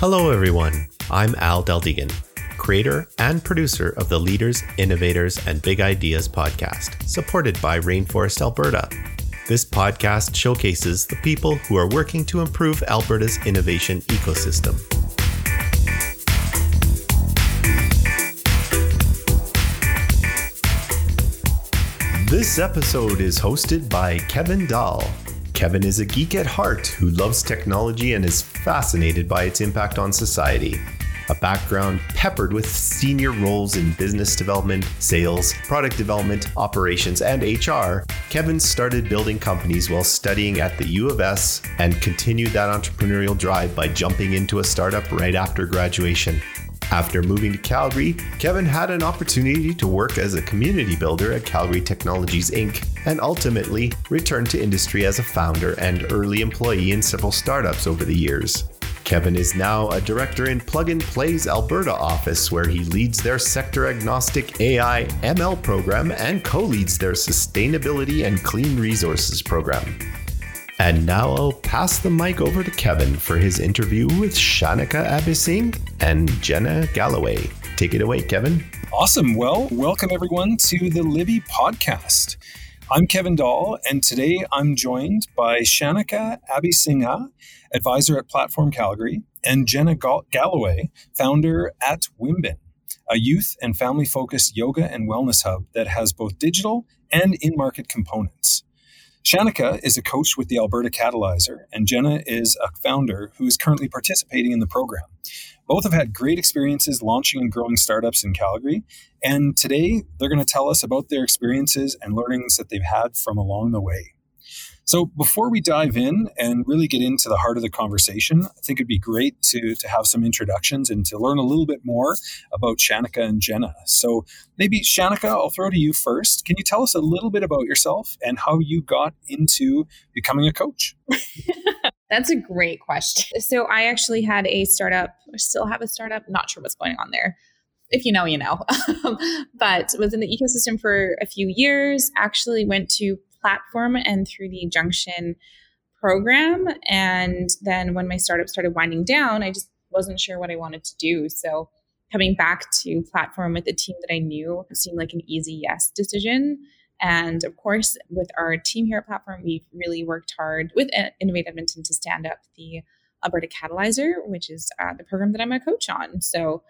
Hello, everyone. I'm Al Deldegan, creator and producer of the Leaders, Innovators, and Big Ideas podcast, supported by Rainforest Alberta. This podcast showcases the people who are working to improve Alberta's innovation ecosystem. This episode is hosted by Kevin Dahl, Kevin is a geek at heart who loves technology and is fascinated by its impact on society. A background peppered with senior roles in business development, sales, product development, operations, and HR, Kevin started building companies while studying at the U of S and continued that entrepreneurial drive by jumping into a startup right after graduation. After moving to Calgary, Kevin had an opportunity to work as a community builder at Calgary Technologies Inc., and ultimately returned to industry as a founder and early employee in several startups over the years. Kevin is now a director in Plug and Play's Alberta office, where he leads their sector agnostic AI ML program and co leads their sustainability and clean resources program. And now I'll pass the mic over to Kevin for his interview with Shanika Abising and Jenna Galloway. Take it away, Kevin. Awesome. Well, welcome everyone to the Libby podcast. I'm Kevin Dahl, and today I'm joined by Shanika Abisingha, advisor at Platform Calgary, and Jenna Galloway, founder at Wimbin, a youth and family focused yoga and wellness hub that has both digital and in market components. Shanika is a coach with the Alberta Catalyzer, and Jenna is a founder who is currently participating in the program. Both have had great experiences launching and growing startups in Calgary, and today they're going to tell us about their experiences and learnings that they've had from along the way. So before we dive in and really get into the heart of the conversation, I think it'd be great to, to have some introductions and to learn a little bit more about Shanika and Jenna. So maybe Shanika, I'll throw to you first. Can you tell us a little bit about yourself and how you got into becoming a coach? That's a great question. So I actually had a startup, or still have a startup, not sure what's going on there if you know, you know. but was in the ecosystem for a few years. Actually, went to platform and through the Junction program. And then when my startup started winding down, I just wasn't sure what I wanted to do. So coming back to platform with a team that I knew seemed like an easy yes decision. And of course, with our team here at Platform, we've really worked hard with Innovate Edmonton to stand up the Alberta Catalyzer, which is uh, the program that I'm a coach on. So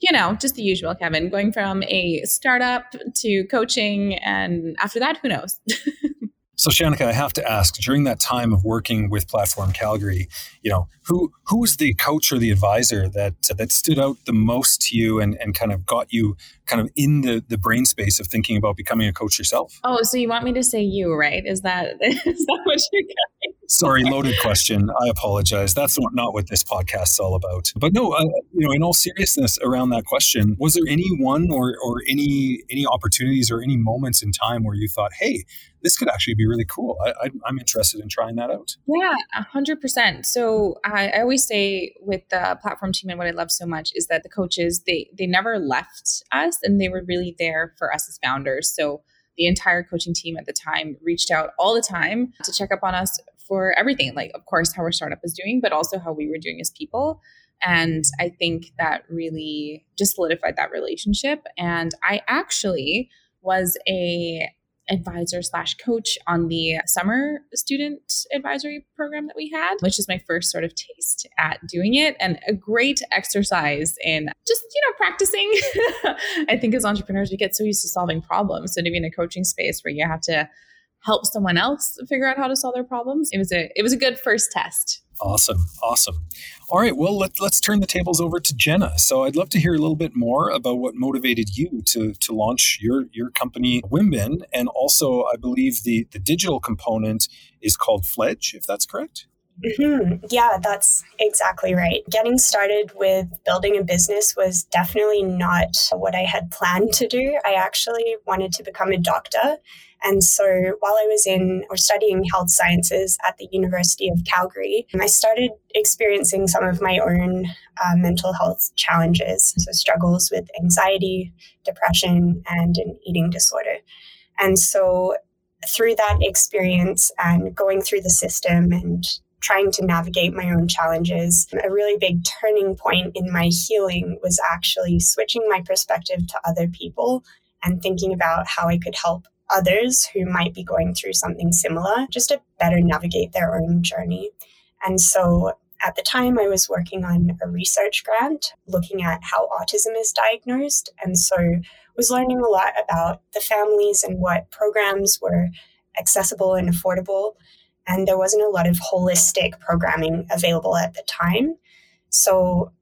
you know, just the usual, Kevin, going from a startup to coaching. And after that, who knows? So Shanika, I have to ask, during that time of working with Platform Calgary, you know, who who was the coach or the advisor that that stood out the most to you and, and kind of got you kind of in the, the brain space of thinking about becoming a coach yourself? Oh, so you want me to say you, right? Is that is that what you're getting? Sorry, loaded question. I apologize. That's not, not what this podcast is all about. But no, uh, you know, in all seriousness around that question, was there any one or or any any opportunities or any moments in time where you thought, hey, this could actually be really cool. I, am interested in trying that out. Yeah, hundred percent. So I, I, always say with the platform team and what I love so much is that the coaches they they never left us and they were really there for us as founders. So the entire coaching team at the time reached out all the time to check up on us for everything. Like of course how our startup was doing, but also how we were doing as people. And I think that really just solidified that relationship. And I actually was a advisor slash coach on the summer student advisory program that we had, which is my first sort of taste at doing it and a great exercise in just, you know, practicing. I think as entrepreneurs, we get so used to solving problems. So to be in a coaching space where you have to help someone else figure out how to solve their problems, it was a it was a good first test. Awesome. Awesome. All right. Well, let, let's turn the tables over to Jenna. So I'd love to hear a little bit more about what motivated you to, to launch your, your company, Wimbin. And also, I believe the, the digital component is called Fledge, if that's correct. Mm-hmm. Yeah, that's exactly right. Getting started with building a business was definitely not what I had planned to do. I actually wanted to become a doctor and so while I was in or studying health sciences at the University of Calgary, I started experiencing some of my own uh, mental health challenges, so struggles with anxiety, depression, and an eating disorder. And so through that experience and going through the system and trying to navigate my own challenges. A really big turning point in my healing was actually switching my perspective to other people and thinking about how I could help others who might be going through something similar just to better navigate their own journey. And so at the time, I was working on a research grant looking at how autism is diagnosed. And so was learning a lot about the families and what programs were accessible and affordable. And there wasn't a lot of holistic programming available at the time. So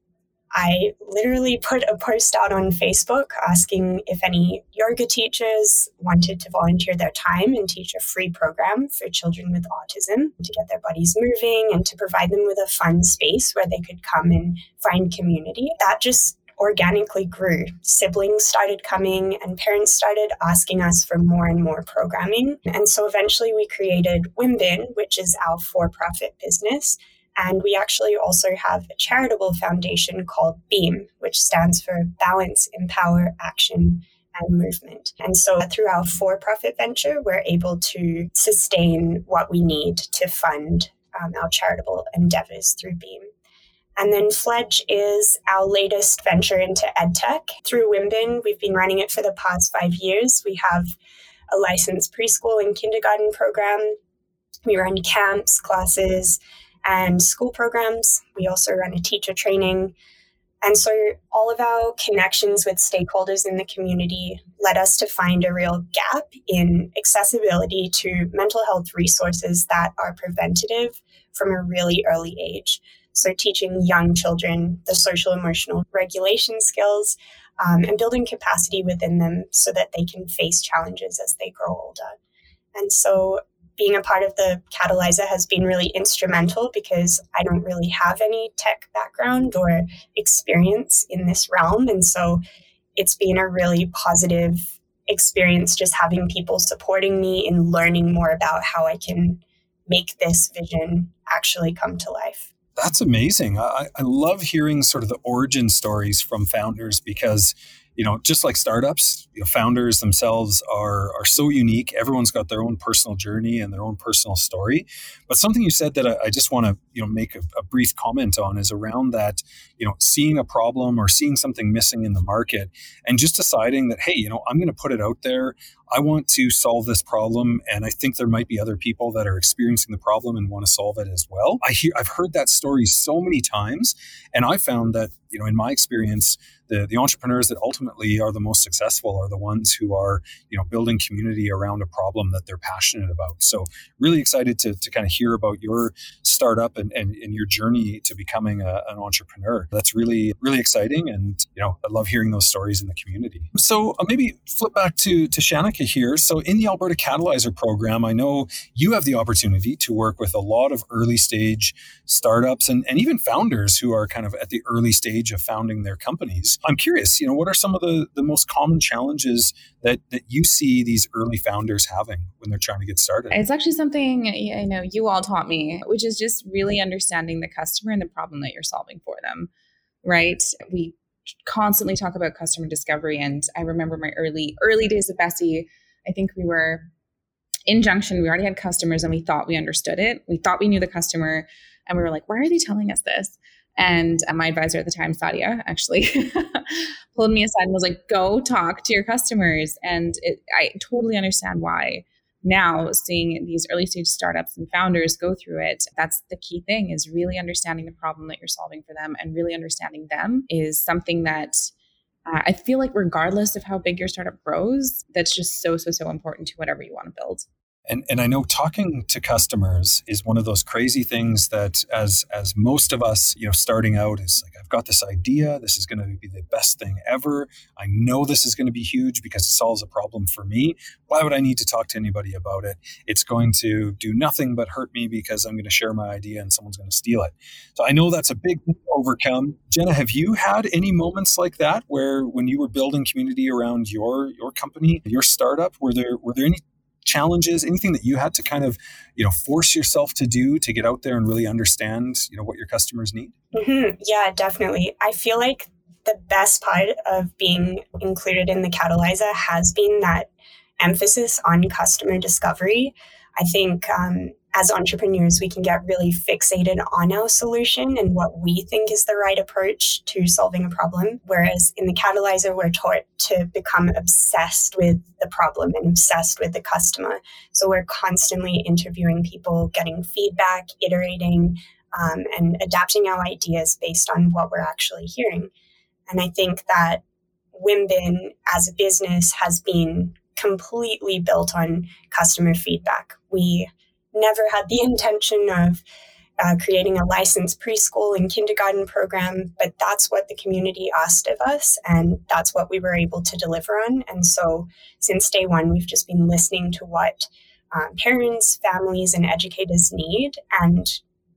I literally put a post out on Facebook asking if any yoga teachers wanted to volunteer their time and teach a free program for children with autism to get their bodies moving and to provide them with a fun space where they could come and find community. That just organically grew. Siblings started coming and parents started asking us for more and more programming. And so eventually we created Wimbin, which is our for profit business and we actually also have a charitable foundation called BEAM, which stands for Balance, Empower, Action, and Movement. And so through our for profit venture, we're able to sustain what we need to fund um, our charitable endeavors through BEAM. And then Fledge is our latest venture into EdTech. Through Wimbin, we've been running it for the past five years. We have a licensed preschool and kindergarten program. We run camps, classes, and school programs. We also run a teacher training. And so all of our connections with stakeholders in the community led us to find a real gap in accessibility to mental health resources that are preventative from a really early age. So, teaching young children the social emotional regulation skills um, and building capacity within them so that they can face challenges as they grow older. And so, being a part of the Catalyzer has been really instrumental because I don't really have any tech background or experience in this realm. And so it's been a really positive experience just having people supporting me in learning more about how I can make this vision actually come to life. That's amazing. I, I love hearing sort of the origin stories from founders because you know, just like startups, you know, founders themselves are are so unique. Everyone's got their own personal journey and their own personal story. But something you said that I, I just want to you know make a, a, brief comment on is around that you know seeing a problem or seeing something missing in the market and just deciding that hey, you know, I'm going to put it out there. I want to solve this problem, and I think there might be other people that are experiencing the problem and want to solve it as well. I hear I've heard that story so many times, and I found that you know in my experience, the the entrepreneurs that ultimately are the most successful are the ones who are you know building community around a problem that they're passionate about. So really excited to to kind of hear about your startup and and, and your journey to becoming a, an entrepreneur. That's really really exciting, and you know I love hearing those stories in the community. So uh, maybe flip back to to Shannon here. So, in the Alberta Catalyzer program, I know you have the opportunity to work with a lot of early stage startups and, and even founders who are kind of at the early stage of founding their companies. I'm curious, you know, what are some of the, the most common challenges that, that you see these early founders having when they're trying to get started? It's actually something I know you all taught me, which is just really understanding the customer and the problem that you're solving for them right? We constantly talk about customer discovery. And I remember my early, early days of Bessie. I think we were in Junction, we already had customers and we thought we understood it. We thought we knew the customer. And we were like, why are they telling us this? And uh, my advisor at the time, Sadia, actually pulled me aside and was like, go talk to your customers. And it, I totally understand why now seeing these early stage startups and founders go through it that's the key thing is really understanding the problem that you're solving for them and really understanding them is something that uh, i feel like regardless of how big your startup grows that's just so so so important to whatever you want to build and and I know talking to customers is one of those crazy things that as as most of us, you know, starting out is like I've got this idea, this is going to be the best thing ever. I know this is going to be huge because it solves a problem for me. Why would I need to talk to anybody about it? It's going to do nothing but hurt me because I'm going to share my idea and someone's going to steal it. So I know that's a big thing to overcome. Jenna, have you had any moments like that where when you were building community around your your company, your startup, were there were there any challenges, anything that you had to kind of, you know, force yourself to do to get out there and really understand, you know, what your customers need? Mm-hmm. Yeah, definitely. I feel like the best part of being included in the Catalyzer has been that emphasis on customer discovery. I think um, as entrepreneurs, we can get really fixated on our solution and what we think is the right approach to solving a problem. Whereas in the catalyzer, we're taught to become obsessed with the problem and obsessed with the customer. So we're constantly interviewing people, getting feedback, iterating, um, and adapting our ideas based on what we're actually hearing. And I think that Wimbin as a business has been completely built on customer feedback. We never had the intention of uh, creating a licensed preschool and kindergarten program, but that's what the community asked of us, and that's what we were able to deliver on. And so, since day one, we've just been listening to what um, parents, families, and educators need and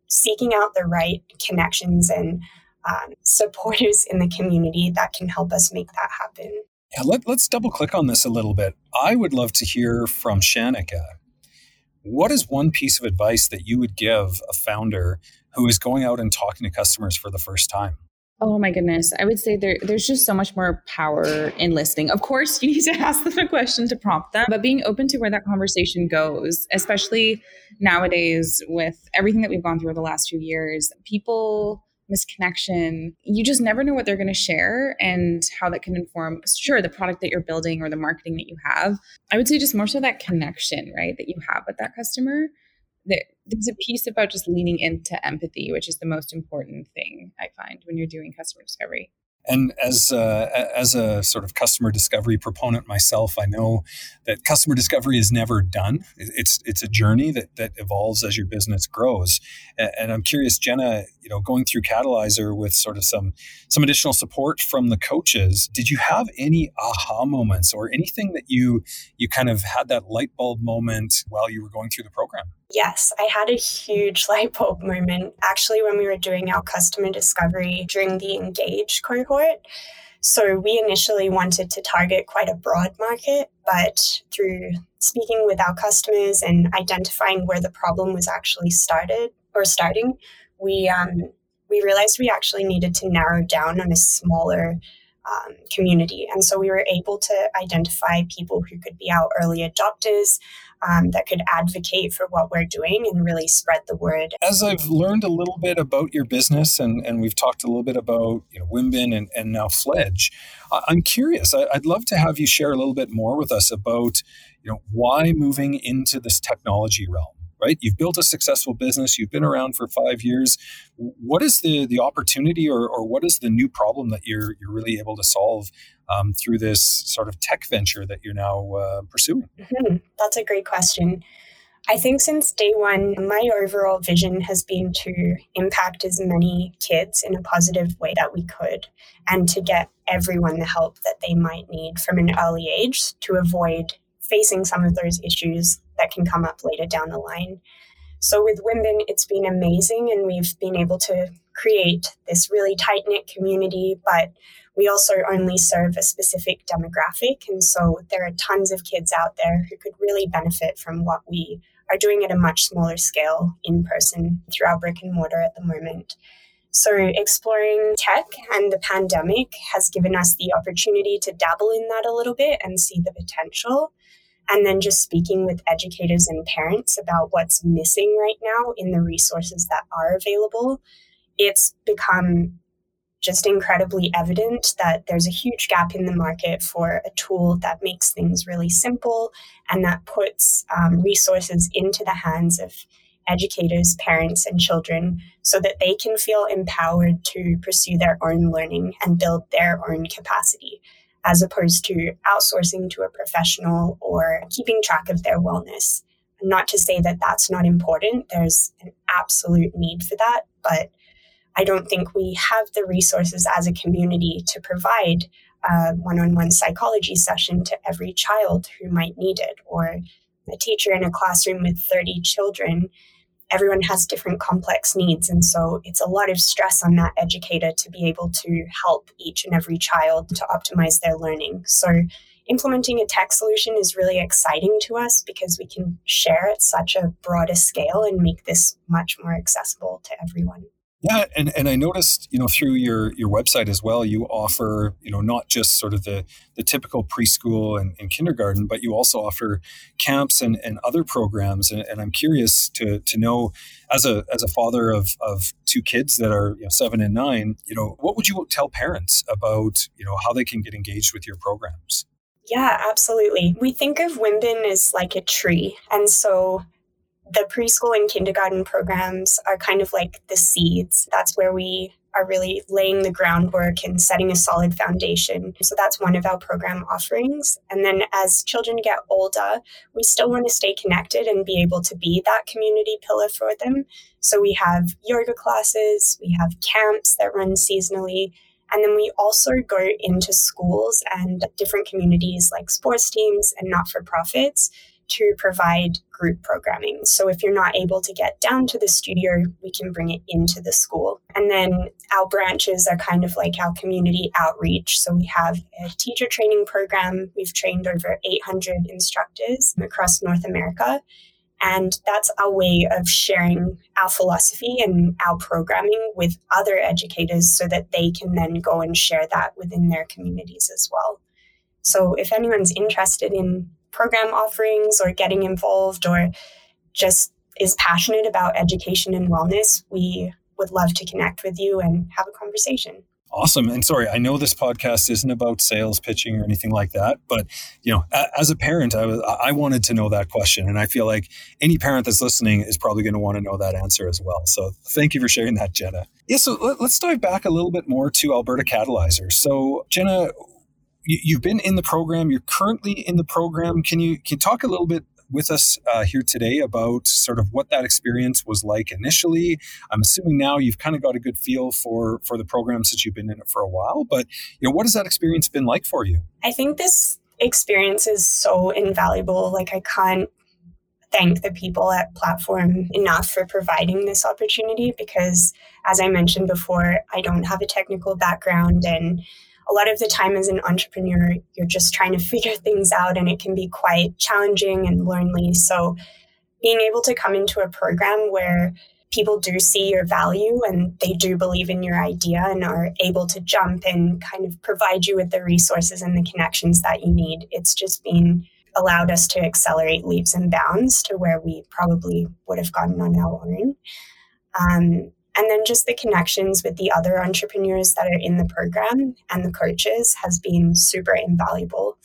seeking out the right connections and um, supporters in the community that can help us make that happen. Yeah, let, us double click on this a little bit. I would love to hear from Shanika what is one piece of advice that you would give a founder who is going out and talking to customers for the first time? Oh my goodness. I would say there, there's just so much more power in listening. Of course, you need to ask them a question to prompt them, but being open to where that conversation goes, especially nowadays with everything that we've gone through over the last few years, people misconnection. You just never know what they're going to share and how that can inform, sure, the product that you're building or the marketing that you have. I would say just more so that connection, right, that you have with that customer. That There's a piece about just leaning into empathy, which is the most important thing I find when you're doing customer discovery. And as a, as a sort of customer discovery proponent myself, I know that customer discovery is never done. It's it's a journey that that evolves as your business grows. And I'm curious, Jenna, you know, going through Catalyzer with sort of some some additional support from the coaches, did you have any aha moments or anything that you you kind of had that light bulb moment while you were going through the program? Yes, I had a huge light bulb moment actually when we were doing our customer discovery during the Engage cohort. So we initially wanted to target quite a broad market, but through speaking with our customers and identifying where the problem was actually started or starting, we um, we realized we actually needed to narrow down on a smaller um, community. And so we were able to identify people who could be our early adopters, um, that could advocate for what we're doing and really spread the word. As I've learned a little bit about your business and, and we've talked a little bit about you know, Wimbin and, and now Fledge, I'm curious. I'd love to have you share a little bit more with us about you know, why moving into this technology realm right? You've built a successful business. You've been around for five years. What is the the opportunity, or, or what is the new problem that you're you're really able to solve um, through this sort of tech venture that you're now uh, pursuing? Mm-hmm. That's a great question. I think since day one, my overall vision has been to impact as many kids in a positive way that we could and to get everyone the help that they might need from an early age to avoid facing some of those issues that can come up later down the line. So with Wimbin, it's been amazing, and we've been able to create this really tight knit community, but we also only serve a specific demographic. And so there are tons of kids out there who could really benefit from what we are doing at a much smaller scale in person through our brick and mortar at the moment. So, exploring tech and the pandemic has given us the opportunity to dabble in that a little bit and see the potential and then just speaking with educators and parents about what's missing right now in the resources that are available, it's become just incredibly evident that there's a huge gap in the market for a tool that makes things really simple and that puts um, resources into the hands of educators, parents, and children so that they can feel empowered to pursue their own learning and build their own capacity as opposed to outsourcing to a professional or keeping track of their wellness. Not to say that that's not important, there's an absolute need for that, but I don't think we have the resources as a community to provide a one on one psychology session to every child who might need it, or a teacher in a classroom with 30 children everyone has different complex needs. And so it's a lot of stress on that educator to be able to help each and every child to optimize their learning. So implementing a tech solution is really exciting to us because we can share at such a broader scale and make this much more accessible to everyone. Yeah, and, and I noticed, you know, through your your website as well, you offer, you know, not just sort of the the typical preschool and, and kindergarten, but you also offer camps and, and other programs. And, and, I'm curious to to know, as a as a father of of two kids that are you know, seven and nine, you know, what would you tell parents about, you know, how they can get engaged with your programs? Yeah, absolutely. We think of WIMBIN as like a tree. And so the preschool and kindergarten programs are kind of like the seeds. That's where we are really laying the groundwork and setting a solid foundation. So that's one of our program offerings. And then as children get older, we still want to stay connected and be able to be that community pillar for them. So we have yoga classes, we have camps that run seasonally. And then we also go into schools and different communities like sports teams and not for profits to provide group programming. So if you're not able to get down to the studio, we can bring it into the school. And then our branches are kind of like our community outreach. So we have a teacher training program. We've trained over 800 instructors across North America. And that's our way of sharing our philosophy and our programming with other educators so that they can then go and share that within their communities as well. So if anyone's interested in program offerings or getting involved or just is passionate about education and wellness, we would love to connect with you and have a conversation. Awesome. And sorry, I know this podcast isn't about sales pitching or anything like that, but you know, as a parent, I was I wanted to know that question, and I feel like any parent that's listening is probably going to want to know that answer as well. So, thank you for sharing that, Jenna. Yeah. So let, us dive back a little bit more to Alberta Catalyzer. So, Jenna, you've been in the program. You're currently in the program. Can you can you talk a little bit with us uh, here today about sort of what that experience was like initially. I'm assuming now you've kind of got a good feel for for the program since you've been in it for a while. But you know, what has that experience been like for you? I think this experience is so invaluable. Like I can't thank the people at Platform enough for providing this opportunity because, as I mentioned before, I don't have a technical background and a lot of the time as an entrepreneur, you're just trying to figure things out and it can be quite challenging and lonely. So being able to come into a program where people do see your value and they do believe in your idea and are able to jump and kind of provide you with the resources and the connections that you need. It's just been allowed us to accelerate leaps and bounds to where we probably would have gotten on our own. Um, and then just the connections with the other entrepreneurs that are in the program and the coaches has been super invaluable.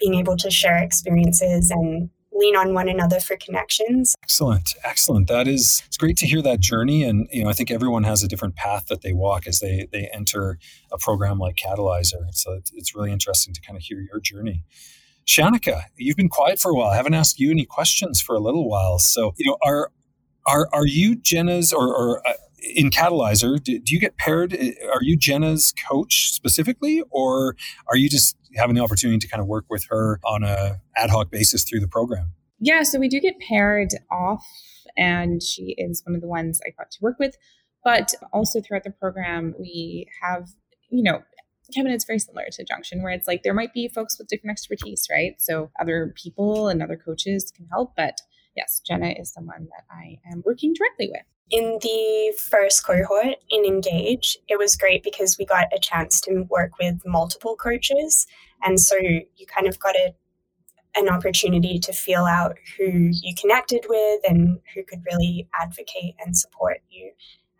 Being able to share experiences and lean on one another for connections. Excellent. Excellent. That is it's great to hear that journey. And you know, I think everyone has a different path that they walk as they they enter a program like Catalyzer. So it's, it's really interesting to kind of hear your journey. Shanika, you've been quiet for a while. I haven't asked you any questions for a little while. So, you know, are are are you Jenna's or, or uh, in Catalyzer, do, do, you get paired? Uh, are you Jenna's coach specifically, or are you just having the opportunity to kind of work with her on a ad hoc basis through the program? Yeah, so we do get paired off, and she is one of the ones I got to work with. But also throughout the program, we have, you know, Kevin, it's very similar to Junction, where it's like there might be folks with different expertise, right? So other people and other coaches can help, but yes, Jenna is someone that I am working directly with. In the first cohort in Engage, it was great because we got a chance to work with multiple coaches. And so you kind of got a, an opportunity to feel out who you connected with and who could really advocate and support you.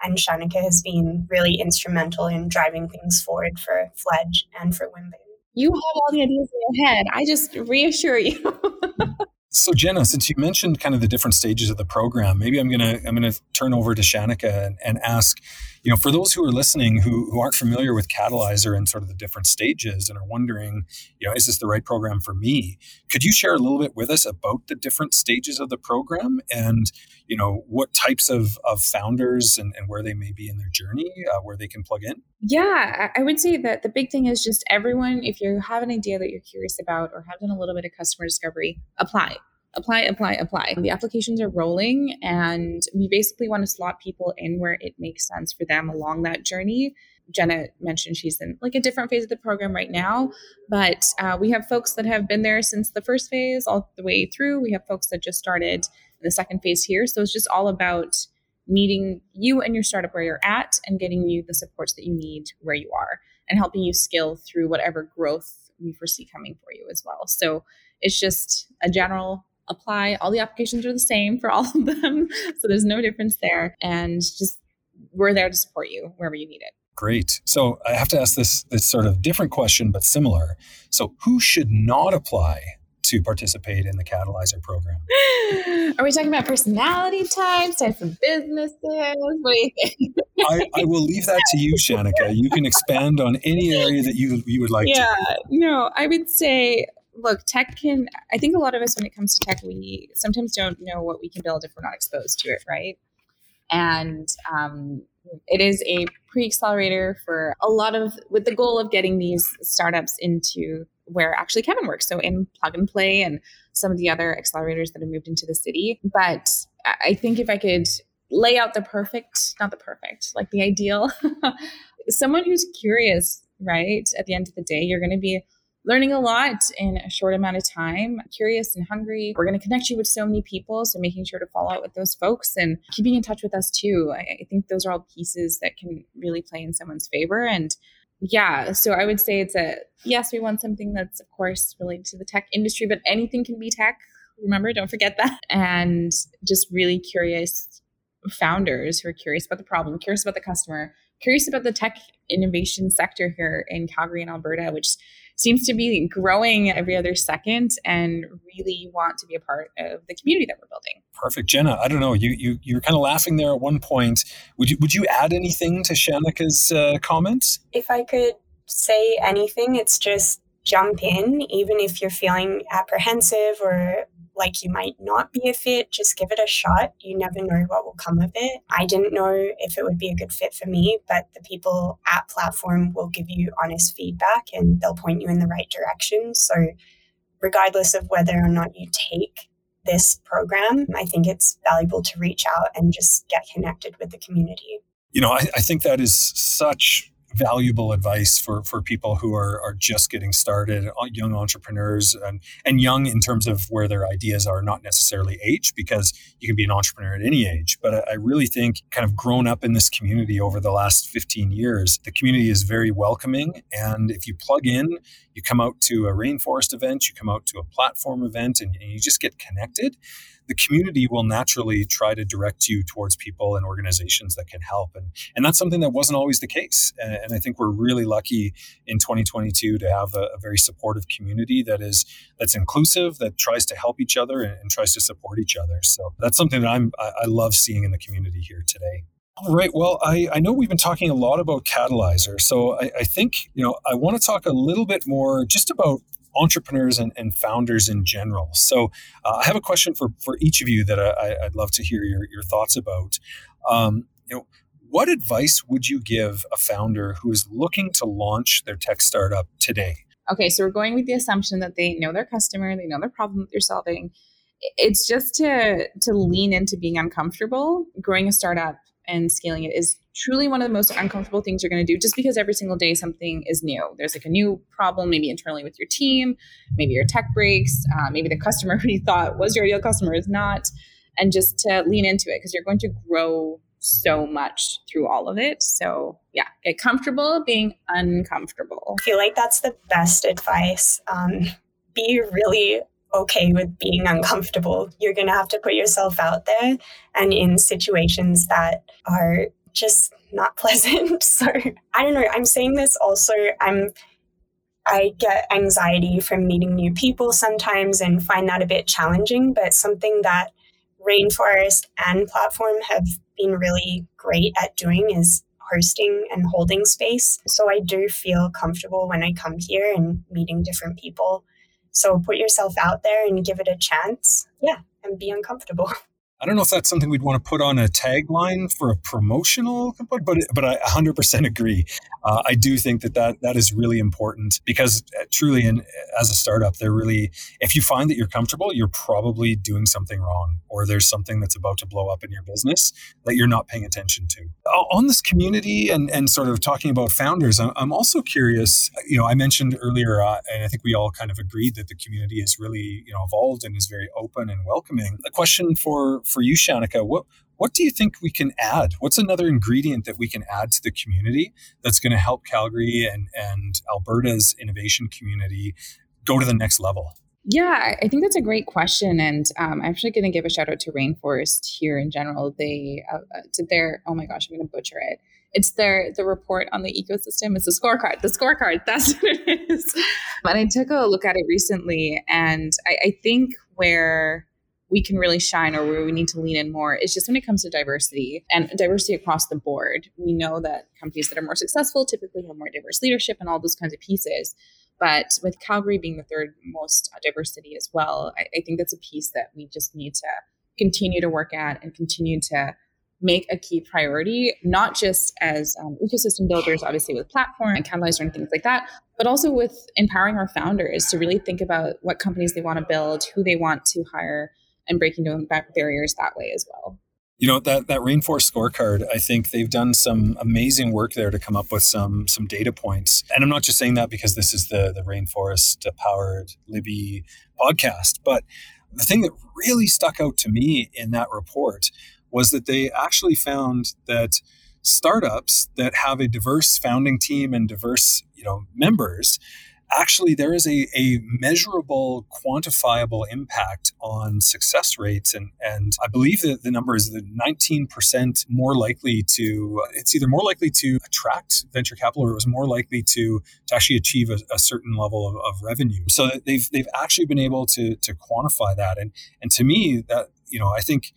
And Shanika has been really instrumental in driving things forward for Fledge and for WIMBIN. You have all the ideas in your head. I just reassure you. So Jenna, since you mentioned kind of the different stages of the program, maybe I'm gonna I'm gonna turn over to Shanika and, and ask, you know, for those who are listening who, who aren't familiar with Catalyzer and sort of the different stages and are wondering, you know, is this the right program for me? Could you share a little bit with us about the different stages of the program and, you know, what types of, of founders and, and where they may be in their journey, uh, where they can plug in? Yeah, I would say that the big thing is just everyone, if you have an idea that you're curious about or have done a little bit of customer discovery, apply apply, apply, apply. The applications are rolling, and we basically want to slot people in where it makes sense for them along that journey. Jenna mentioned she's in like a different phase of the program right now, but uh, we have folks that have been there since the first phase all the way through. We have folks that just started the second phase here. So it's just all about meeting you and your startup where you're at and getting you the supports that you need where you are and helping you scale through whatever growth we foresee coming for you as well. So it's just a general apply. All the applications are the same for all of them. so there's no difference there. And just we're there to support you wherever you need it. Great. So I have to ask this this sort of different question, but similar. So who should not apply to participate in the Catalyzer program? Are we talking about personality types, types of businesses? What do you think? I, I, will leave that to you, Shanika. You can expand on any area that you you would like yeah, to. Yeah, no, I would say look, tech can, I think a lot of us, when it comes to tech, we sometimes don't know what we can build if we're not exposed to it, right? And um, it is a pre accelerator for a lot of, with the goal of getting these startups into where actually Kevin works. So in Plug and Play and some of the other accelerators that have moved into the city. But I think if I could lay out the perfect, not the perfect, like the ideal, someone who's curious, right? At the end of the day, you're going to be learning a lot in a short amount of time, curious and hungry. We're going to connect you with so many people. So making sure to follow up with those folks and keeping in touch with us too. I, I think those are all pieces that can really play in someone's favor. And yeah, so I would say it's a yes, we want something that's, of course, related to the tech industry, but anything can be tech. Remember, don't forget that. And just really curious founders who are curious about the problem, curious about the customer, curious about the tech innovation sector here in Calgary and Alberta, which seems to be growing every other second and really want to be a part of the community that we're building. Perfect. Jenna, I don't know, you you you were kind of laughing there at one point. Would you would you add anything to Shanika's uh, comments? If I could say anything, it's just jump in even if you're feeling apprehensive or like you might not be a fit, just give it a shot. You never know what will come of it. I didn't know if it would be a good fit for me, but the people at Platform will give you honest feedback and they'll point you in the right direction. So, regardless of whether or not you take this program, I think it's valuable to reach out and just get connected with the community. You know, I, I think that is such valuable advice for, for people who are, are just getting started, uh, young entrepreneurs, and, and young in terms of where their ideas are, not necessarily age, because you can be an entrepreneur at any age. But I, I really think, kind of grown up in this community over the last 15 years, the community is very welcoming. And if you plug in, you come out to a rainforest event, you come out to a platform event, and, and you just get connected the community will naturally try to direct you towards people and organizations that can help. And, and that's something that wasn't always the case. And, and I think we're really lucky in 2022 to have a, a, very supportive community that is that's inclusive, that tries to help each other and, and tries to support each other. So that's something that I'm I, I love seeing in the community here today. All right. Well, I, I know we've been talking a lot about Catalyzer. So I, I think, you know, I want to talk a little bit more just about entrepreneurs and, and founders in general. So uh, I have a question for, for each of you that I, would love to hear your, your thoughts about. Um, you know, what advice would you give a founder who is looking to launch their tech startup today? Okay, so we're going with the assumption that they know their customer, they know their problem that they're solving. It's just to to lean into being uncomfortable. Growing a startup and scaling it is truly one of the most uncomfortable things you're going to do just because every single day something is new. There's like a new problem maybe internally with your team maybe your tech breaks uh, maybe the customer who you thought was your ideal customer? Is not. And just to lean into it because you're going to grow so much through all of it. So yeah get comfortable being uncomfortable. I feel like that's the best advice. Um, be really okay with being uncomfortable. You're going to have to put yourself out there and in situations that are just not pleasant. so I don't know. I'm saying this also. I'm I get anxiety from meeting new people sometimes and find that a bit challenging, but something that Rainforest and Platform have been really great at doing is hosting and holding space. So I do feel comfortable when I come here and meeting different people. So put yourself out there and give it a chance. Yeah, and be uncomfortable. I don't know if that's something we'd want to put on a tagline for a promotional, but but I 100% agree. Uh, I do think that, that that is really important because uh, truly, in, as a startup, they're really if you find that you're comfortable, you're probably doing something wrong, or there's something that's about to blow up in your business that you're not paying attention to. On this community and and sort of talking about founders, I'm also curious. You know, I mentioned earlier, uh, and I think we all kind of agreed that the community is really you know evolved and is very open and welcoming. A question for for you, Shanika, what What do you think we can add? What's another ingredient that we can add to the community that's going to help Calgary and, and Alberta's innovation community go to the next level? Yeah, I think that's a great question, and um, I'm actually going to give a shout out to Rainforest here in general. They uh, uh did their oh my gosh, I'm going to butcher it. It's their the report on the ecosystem. It's the scorecard. The scorecard. That's what it is. And I took a look at it recently, and I, I think where we can really shine or where we need to lean in more is just when it comes to diversity and diversity across the board. We know that companies that are more successful typically have more diverse leadership and all those kinds of pieces. But with Calgary being the third most diversity as well, I, I think that's a piece that we just need to continue to work at and continue to make a key priority, not just as um, ecosystem builders, obviously with platform and Catalyzer and things like that, but also with empowering our founders to really think about what companies they want to build, who they want to hire, and breaking down barriers that way as well. You know that that rainforest scorecard. I think they've done some amazing work there to come up with some some data points. And I'm not just saying that because this is the the rainforest powered Libby podcast, but the thing that really stuck out to me in that report was that they actually found that startups that have a diverse founding team and diverse you know members actually there is a, a measurable quantifiable impact on success rates and and i believe that the number is the 19% more likely to it's either more likely to attract venture capital or it was more likely to to actually achieve a, a certain level of, of revenue. So they've they've actually been able to to quantify that and and to me that you know i think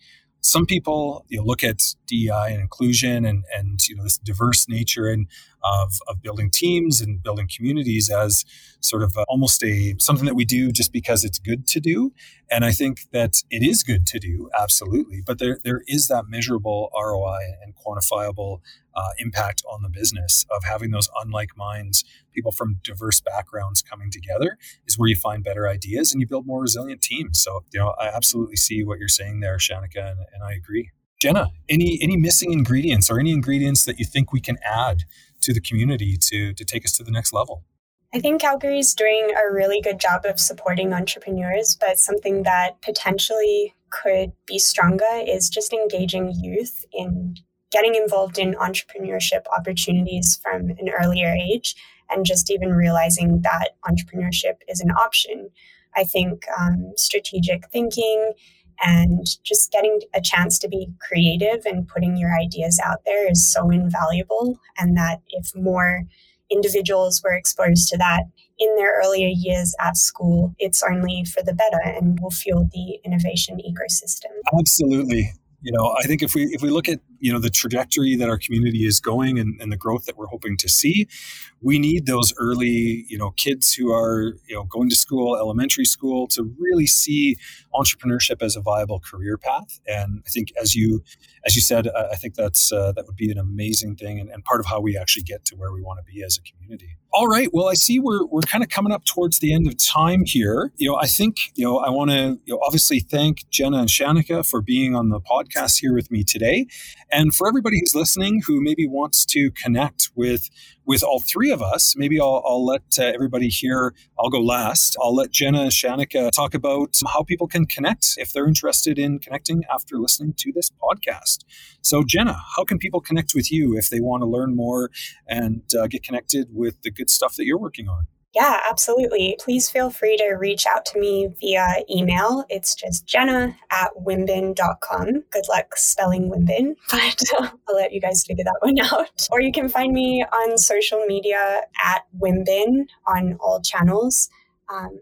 some people you know, look at DEI and inclusion and, and you know this diverse nature and of, of building teams and building communities as sort of a, almost a something that we do just because it's good to do. And I think that it is good to do, absolutely. But there, there is that measurable ROI and quantifiable uh, impact on the business of having those unlike minds, people from diverse backgrounds coming together is where you find better ideas and you build more resilient teams. So, you know, I absolutely see what you're saying there, Shanika, and, and I agree. Jenna, any any missing ingredients or any ingredients that you think we can add to the community to to take us to the next level? I think Calgary is doing a really good job of supporting entrepreneurs, but something that potentially could be stronger is just engaging youth in getting involved in entrepreneurship opportunities from an earlier age and just even realizing that entrepreneurship is an option. I think um, strategic thinking and just getting a chance to be creative and putting your ideas out there is so invaluable. And that if more individuals were exposed to that in their earlier years at school, it's only for the better and will fuel the innovation ecosystem. Absolutely you know i think if we if we look at you know the trajectory that our community is going and, and the growth that we're hoping to see we need those early you know kids who are you know going to school elementary school to really see entrepreneurship as a viable career path. And i think as you as you said i think that's uh, that would be an amazing thing and, and part of how we actually get to where we want to be as a community. All right well i see we're, we're kind of coming up towards the end of time here. You know i think you know i want to you know, obviously thank jenna and shanika for being on the podcast here with me today and for everybody who's listening who maybe wants to connect with with all three of us, maybe I'll, I'll let uh, everybody here, I'll go last. I'll let Jenna Shanika talk about how people can connect if they're interested in connecting after listening to this podcast. So, Jenna, how can people connect with you if they want to learn more and uh, get connected with the good stuff that you're working on? Yeah, absolutely. Please feel free to reach out to me via email. It's just jenna at wimbin.com. Good luck spelling Wimbin, but I'll let you guys figure that one out. Or you can find me on social media at Wimbin on all channels. Um,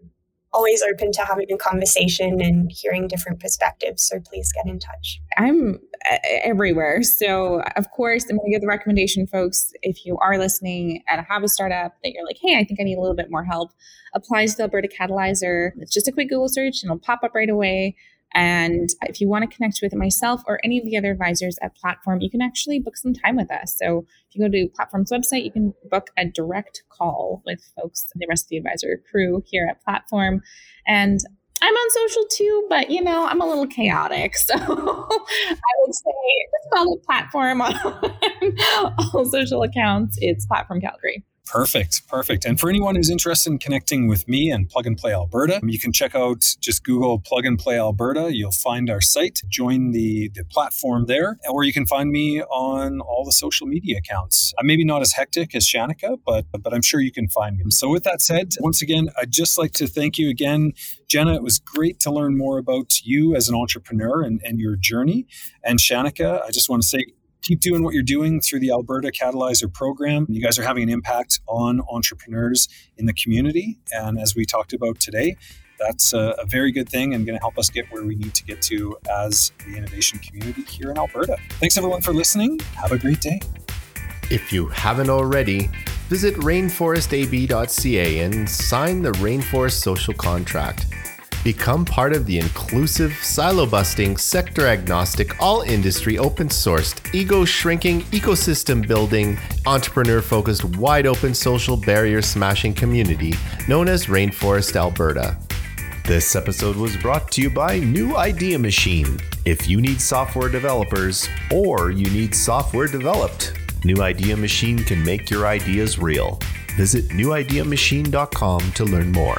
always open to having a conversation and hearing different perspectives. So please get in touch. I'm uh, everywhere. So, of course, I'm going to give the recommendation, folks. If you are listening and have a startup that you're like, hey, I think I need a little bit more help, applies to the Alberta Catalyzer. It's just a quick Google search and it'll pop up right away. And if you want to connect with myself or any of the other advisors at Platform, you can actually book some time with us. So if you go to Platform's website, you can book a direct call with folks the rest of the advisor crew here at Platform. And I'm on social too, but you know, I'm a little chaotic. So I would say let's follow Platform on all social accounts. It's Platform Calgary. Perfect, perfect. And for anyone who's interested in connecting with me and Plug and Play Alberta, you can check out just Google Plug and Play Alberta. You'll find our site, join the, the platform there, or you can find me on all the social media accounts. I'm maybe not as hectic as Shanika, but but I'm sure you can find me. So with that said, once again, I'd just like to thank you again, Jenna. It was great to learn more about you as an entrepreneur and, and your journey. And Shanika, I just want to say keep doing what you're doing through the Alberta Catalyzer program. You guys are having an impact on entrepreneurs in the community. And as we talked about today, that's a, a very good thing and going to help us get where we need to get to as the innovation community here in Alberta. Thanks everyone for listening. Have a great day. If you haven't already, visit rainforestab.ca and sign the Rainforest Social Contract. Become part of the inclusive, silo busting, sector agnostic, all industry open sourced, ego shrinking, ecosystem building, entrepreneur focused, wide open social barrier smashing community known as Rainforest Alberta. This episode was brought to you by New Idea Machine. If you need software developers or you need software developed, New Idea Machine can make your ideas real. Visit newideamachine.com to learn more.